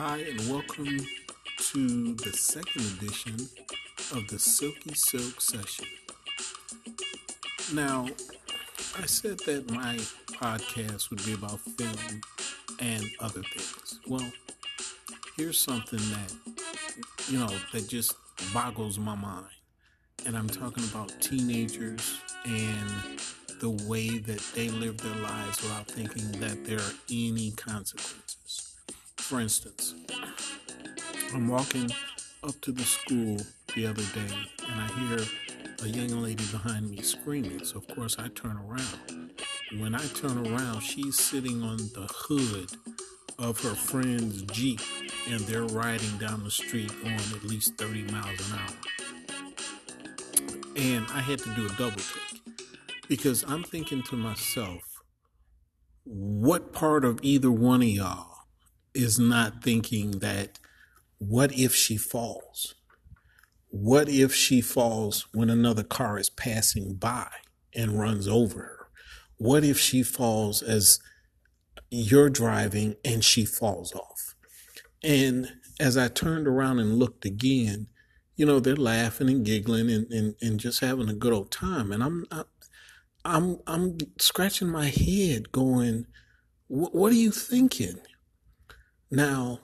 Hi, and welcome to the second edition of the Silky Silk session. Now, I said that my podcast would be about film and other things. Well, here's something that, you know, that just boggles my mind. And I'm talking about teenagers and the way that they live their lives without thinking that there are any consequences. For instance, I'm walking up to the school the other day and I hear a young lady behind me screaming. So, of course, I turn around. When I turn around, she's sitting on the hood of her friend's Jeep and they're riding down the street going at least 30 miles an hour. And I had to do a double take because I'm thinking to myself, what part of either one of y'all is not thinking that what if she falls? What if she falls when another car is passing by and runs over her? What if she falls as you're driving and she falls off? And as I turned around and looked again, you know, they're laughing and giggling and, and, and just having a good old time. And I'm, I'm, I'm scratching my head going, what are you thinking? Now,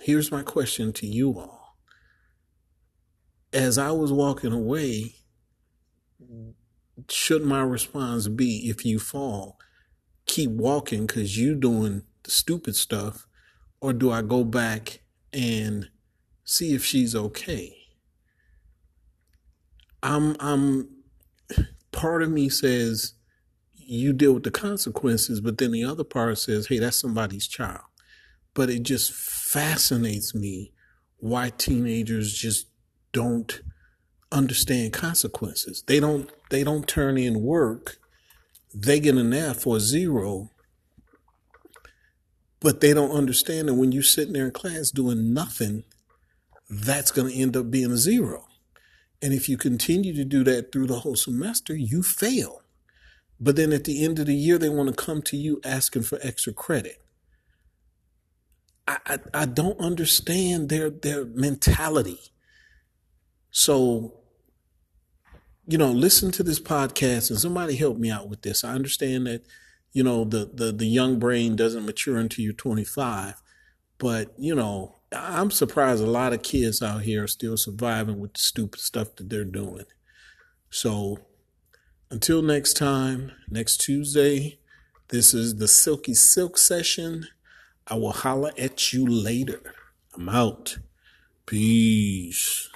here's my question to you all. As I was walking away, should my response be if you fall, keep walking because you're doing the stupid stuff, or do I go back and see if she's okay? I'm I'm part of me says you deal with the consequences, but then the other part says, hey, that's somebody's child. But it just fascinates me why teenagers just don't understand consequences. They don't they don't turn in work. They get an F or zero, but they don't understand that when you're sitting there in class doing nothing, that's going to end up being a zero. And if you continue to do that through the whole semester, you fail. But then at the end of the year, they want to come to you asking for extra credit. I, I, don't understand their their mentality. So, you know, listen to this podcast and somebody help me out with this. I understand that, you know, the the, the young brain doesn't mature until you're 25, but you know, I'm surprised a lot of kids out here are still surviving with the stupid stuff that they're doing. So until next time, next Tuesday, this is the Silky Silk session. I will holler at you later. I'm out. Peace.